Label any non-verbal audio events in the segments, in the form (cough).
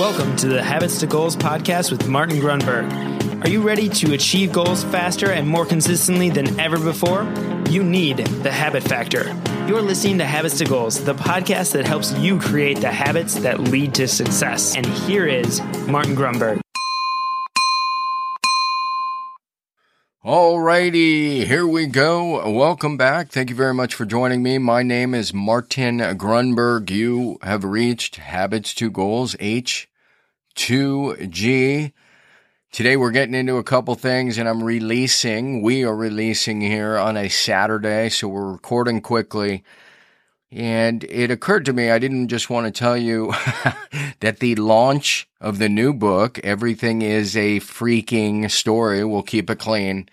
Welcome to the Habits to Goals podcast with Martin Grunburg. Are you ready to achieve goals faster and more consistently than ever before? You need the habit factor. You're listening to Habits to Goals, the podcast that helps you create the habits that lead to success. And here is Martin Grunburg. Alrighty, here we go. Welcome back. Thank you very much for joining me. My name is Martin Grunburg. You have reached Habits to Goals H2G. Today we're getting into a couple things and I'm releasing, we are releasing here on a Saturday, so we're recording quickly. And it occurred to me, I didn't just want to tell you (laughs) that the launch of the new book, Everything is a Freaking Story, we'll keep it clean.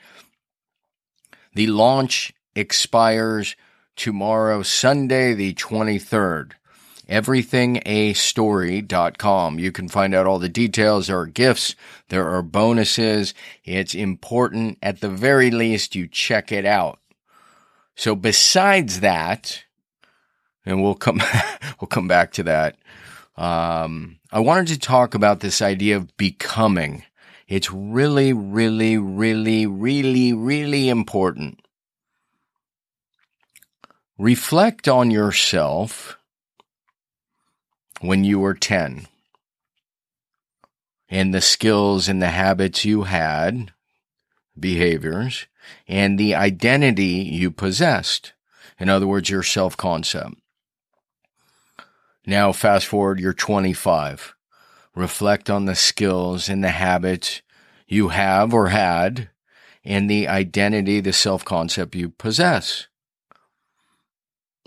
The launch expires tomorrow, Sunday, the 23rd. Everythingastory.com. You can find out all the details. There are gifts. There are bonuses. It's important at the very least you check it out. So besides that, and we'll come (laughs) we'll come back to that. Um, I wanted to talk about this idea of becoming. It's really, really, really, really, really important. Reflect on yourself when you were 10 and the skills and the habits you had, behaviors, and the identity you possessed. In other words, your self concept. Now, fast forward, you're 25. Reflect on the skills and the habits you have or had and the identity, the self concept you possess.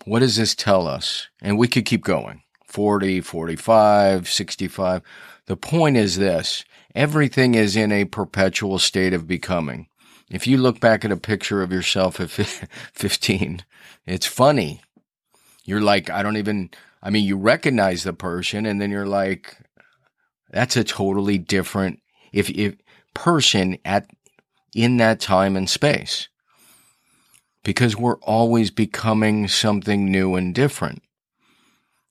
What does this tell us? And we could keep going 40, 45, 65. The point is this everything is in a perpetual state of becoming. If you look back at a picture of yourself at (laughs) 15, it's funny. You're like, I don't even, I mean, you recognize the person and then you're like, that's a totally different, if, if, person at, in that time and space. Because we're always becoming something new and different.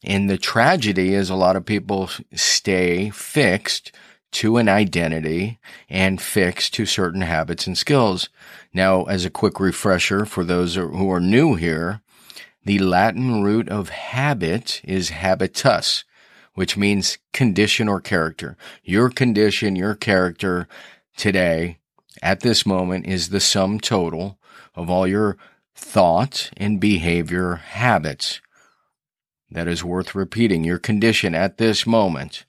And the tragedy is a lot of people stay fixed to an identity and fixed to certain habits and skills. Now, as a quick refresher for those who are new here, the Latin root of habit is habitus, which means condition or character. Your condition, your character today at this moment is the sum total of all your thought and behavior habits. That is worth repeating. Your condition at this moment,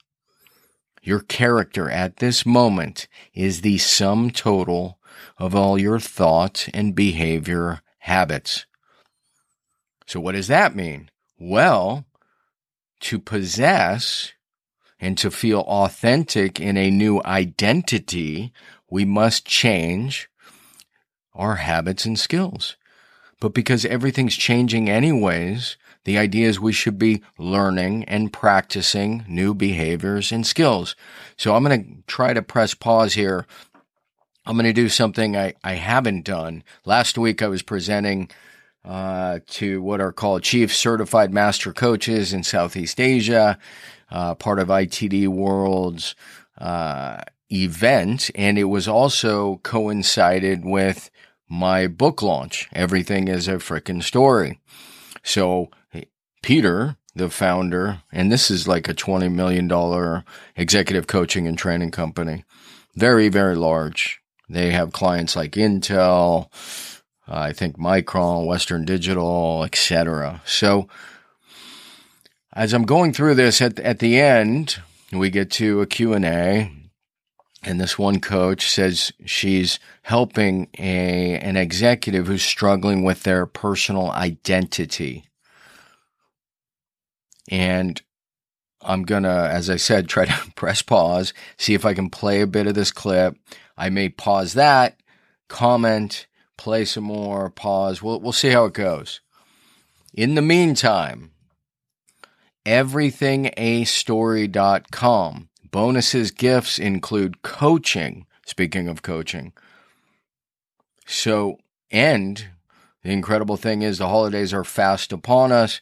your character at this moment is the sum total of all your thought and behavior habits. So what does that mean? Well, to possess and to feel authentic in a new identity, we must change our habits and skills. But because everything's changing anyways, the idea is we should be learning and practicing new behaviors and skills. So I'm going to try to press pause here. I'm going to do something I, I haven't done. Last week I was presenting uh, to what are called Chief Certified Master Coaches in Southeast Asia, uh, part of ITD World's uh, event, and it was also coincided with my book launch. Everything is a freaking story. So Peter, the founder, and this is like a $20 million executive coaching and training company. Very, very large. They have clients like Intel, uh, I think Micron, Western Digital, etc. So as I'm going through this at at the end, we get to a Q&A and this one coach says she's helping a an executive who's struggling with their personal identity. And I'm going to as I said try to (laughs) press pause, see if I can play a bit of this clip. I may pause that, comment play some more, pause. We'll, we'll see how it goes. In the meantime, everythingastory.com. Bonuses, gifts include coaching. Speaking of coaching. So, and the incredible thing is the holidays are fast upon us.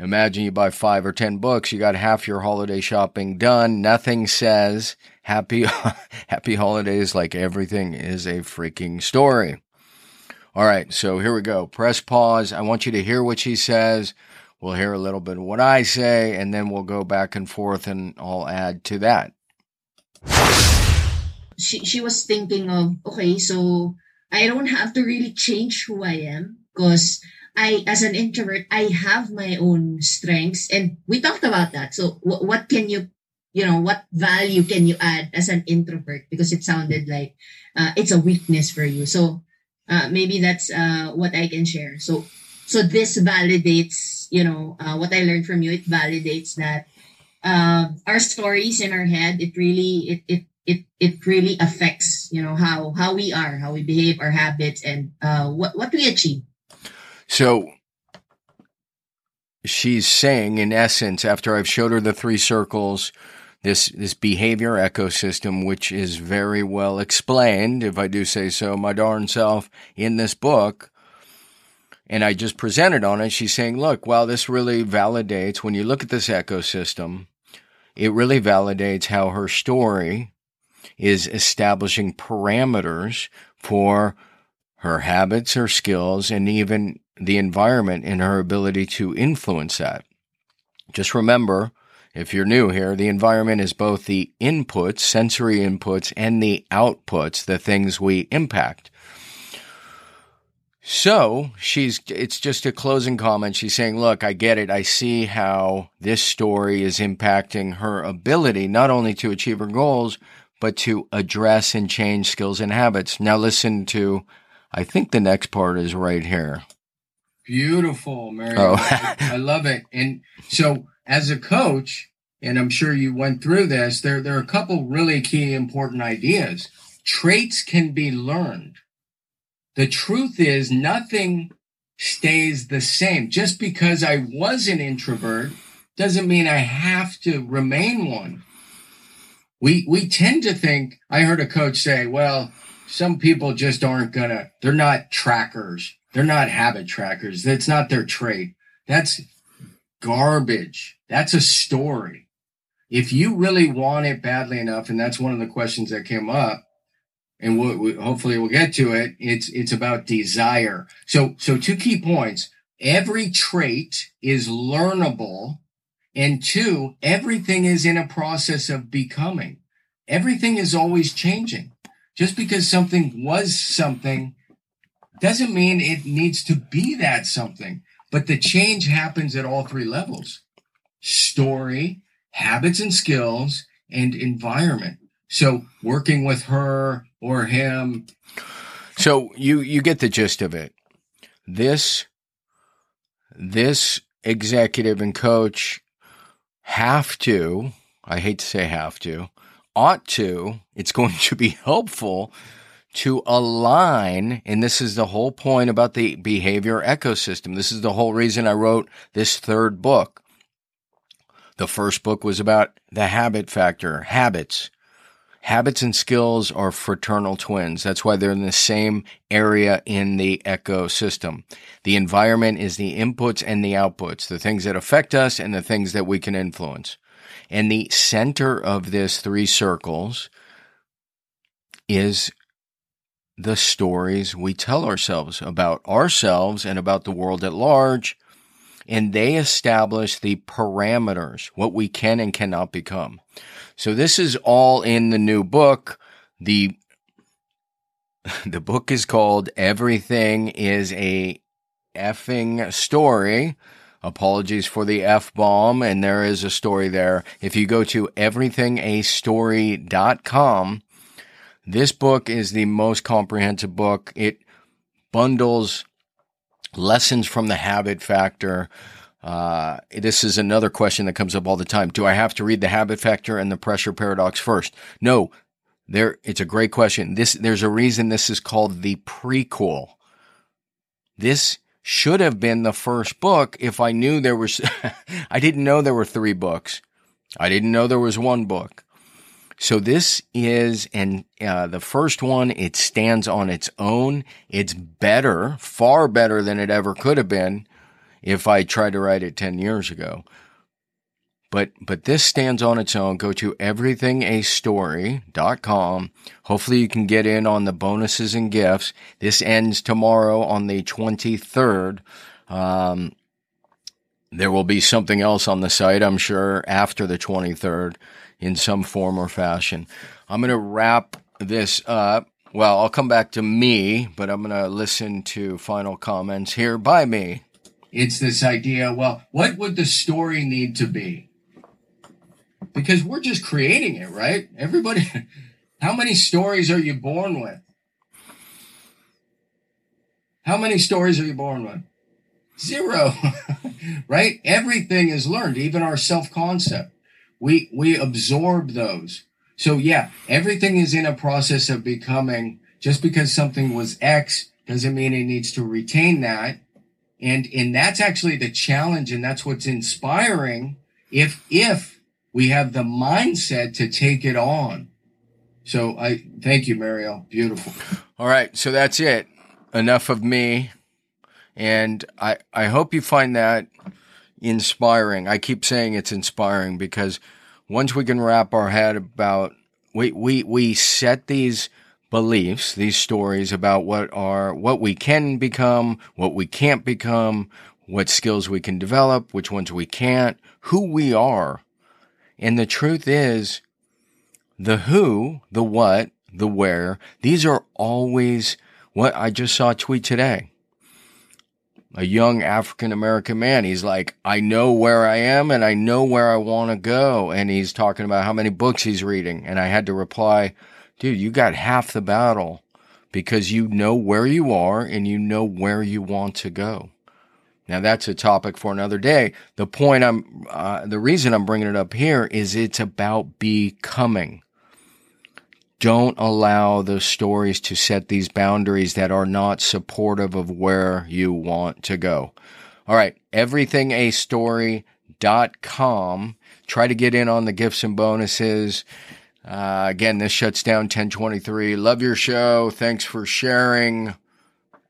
Imagine you buy five or 10 books, you got half your holiday shopping done. Nothing says happy, (laughs) happy holidays like everything is a freaking story. All right. So here we go. Press pause. I want you to hear what she says. We'll hear a little bit of what I say, and then we'll go back and forth and I'll add to that. She, she was thinking of, okay, so I don't have to really change who I am because I, as an introvert, I have my own strengths, and we talked about that. So, w- what can you, you know, what value can you add as an introvert? Because it sounded like uh, it's a weakness for you. So, uh, maybe that's uh, what I can share. So, so this validates, you know, uh, what I learned from you. It validates that uh, our stories in our head. It really, it it it it really affects, you know, how how we are, how we behave, our habits, and uh, what what we achieve. So she's saying, in essence, after I've showed her the three circles, this this behavior ecosystem, which is very well explained, if I do say so, my darn self, in this book. And I just presented on it. She's saying, look, well, this really validates when you look at this ecosystem, it really validates how her story is establishing parameters for her habits, her skills, and even the environment and her ability to influence that. Just remember, if you're new here, the environment is both the inputs, sensory inputs, and the outputs, the things we impact. So she's, it's just a closing comment. She's saying, look, I get it. I see how this story is impacting her ability not only to achieve her goals, but to address and change skills and habits. Now listen to, I think the next part is right here. Beautiful, Mary. Oh. I, I love it. And so as a coach, and I'm sure you went through this, there, there are a couple really key important ideas. Traits can be learned. The truth is nothing stays the same. Just because I was an introvert doesn't mean I have to remain one. We, we tend to think, I heard a coach say, well, some people just aren't gonna, they're not trackers. They're not habit trackers. That's not their trait. That's garbage. That's a story. If you really want it badly enough, and that's one of the questions that came up, and we'll, we, hopefully we'll get to it. It's it's about desire. So so two key points. Every trait is learnable, and two, everything is in a process of becoming. Everything is always changing. Just because something was something doesn't mean it needs to be that something, but the change happens at all three levels story, habits and skills, and environment. So working with her or him. So you, you get the gist of it. This, this executive and coach have to, I hate to say have to, ought to, it's going to be helpful to align, and this is the whole point about the behavior ecosystem. This is the whole reason I wrote this third book. The first book was about the habit factor, habits. Habits and skills are fraternal twins. That's why they're in the same area in the ecosystem. The environment is the inputs and the outputs, the things that affect us and the things that we can influence. And the center of this three circles is the stories we tell ourselves about ourselves and about the world at large. And they establish the parameters, what we can and cannot become. So this is all in the new book. The, (laughs) the book is called Everything is a effing story. Apologies for the F bomb. And there is a story there. If you go to everythingastory.com, this book is the most comprehensive book. It bundles lessons from the habit factor. Uh, this is another question that comes up all the time. Do I have to read the habit factor and the pressure paradox first? No, there, it's a great question. This, there's a reason this is called the prequel. This should have been the first book if I knew there was, (laughs) I didn't know there were three books. I didn't know there was one book. So this is, and uh, the first one, it stands on its own. It's better, far better than it ever could have been. if I tried to write it 10 years ago. But, but this stands on its own. Go to everythingastory.com. Hopefully you can get in on the bonuses and gifts. This ends tomorrow on the 23rd. Um, there will be something else on the site, I'm sure, after the 23rd in some form or fashion. I'm going to wrap this up. Well, I'll come back to me, but I'm going to listen to final comments here by me. It's this idea well, what would the story need to be? Because we're just creating it, right? Everybody, (laughs) how many stories are you born with? How many stories are you born with? Zero, (laughs) right? Everything is learned, even our self concept. We, we absorb those. So yeah, everything is in a process of becoming, just because something was X doesn't mean it needs to retain that. And, and that's actually the challenge. And that's what's inspiring if, if we have the mindset to take it on. So I thank you, Mario. Beautiful. All right. So that's it. Enough of me. And I, I hope you find that inspiring. I keep saying it's inspiring because once we can wrap our head about, we, we, we set these beliefs, these stories about what are, what we can become, what we can't become, what skills we can develop, which ones we can't, who we are. And the truth is the who, the what, the where, these are always what I just saw a tweet today a young African American man. He's like, I know where I am and I know where I want to go. And he's talking about how many books he's reading. And I had to reply, dude, you got half the battle because you know where you are and you know where you want to go. Now that's a topic for another day. The point I'm, uh, the reason I'm bringing it up here is it's about becoming. Don't allow those stories to set these boundaries that are not supportive of where you want to go. All right. Everythingastory.com. Try to get in on the gifts and bonuses. Uh, again, this shuts down 1023. Love your show. Thanks for sharing.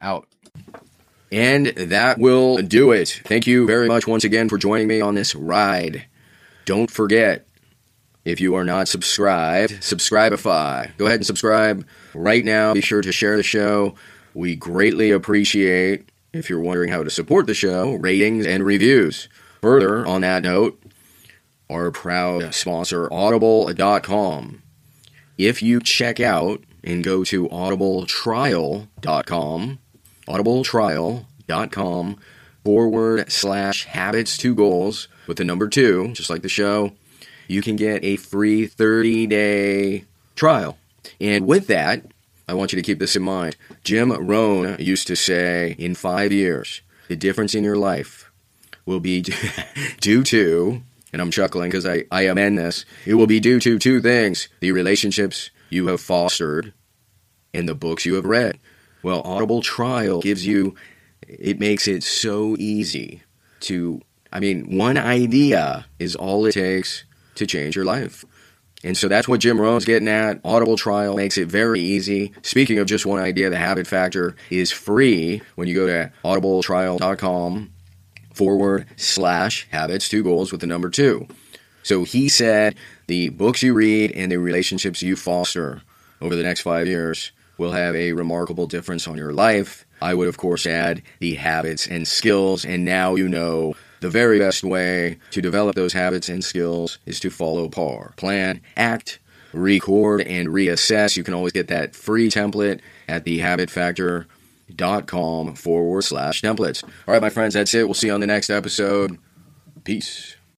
Out. And that will do it. Thank you very much once again for joining me on this ride. Don't forget, if you are not subscribed, subscribeify. Go ahead and subscribe right now. Be sure to share the show. We greatly appreciate, if you're wondering how to support the show, ratings and reviews. Further, on that note, our proud sponsor, audible.com. If you check out and go to audibletrial.com, audibletrial.com forward slash habits to goals with the number two, just like the show you can get a free 30 day trial. And with that, I want you to keep this in mind. Jim Rohn used to say, in five years, the difference in your life will be (laughs) due to, and I'm chuckling because I, I amend this, it will be due to two things the relationships you have fostered and the books you have read. Well, Audible Trial gives you, it makes it so easy to, I mean, one idea is all it takes to change your life. And so that's what Jim Rohn's getting at. Audible trial makes it very easy. Speaking of just one idea, the habit factor is free when you go to audibletrial.com forward slash habits two goals with the number two. So he said the books you read and the relationships you foster over the next five years will have a remarkable difference on your life. I would, of course, add the habits and skills, and now you know the very best way to develop those habits and skills is to follow PAR. Plan, act, record, and reassess. You can always get that free template at thehabitfactor.com forward slash templates. All right, my friends, that's it. We'll see you on the next episode. Peace.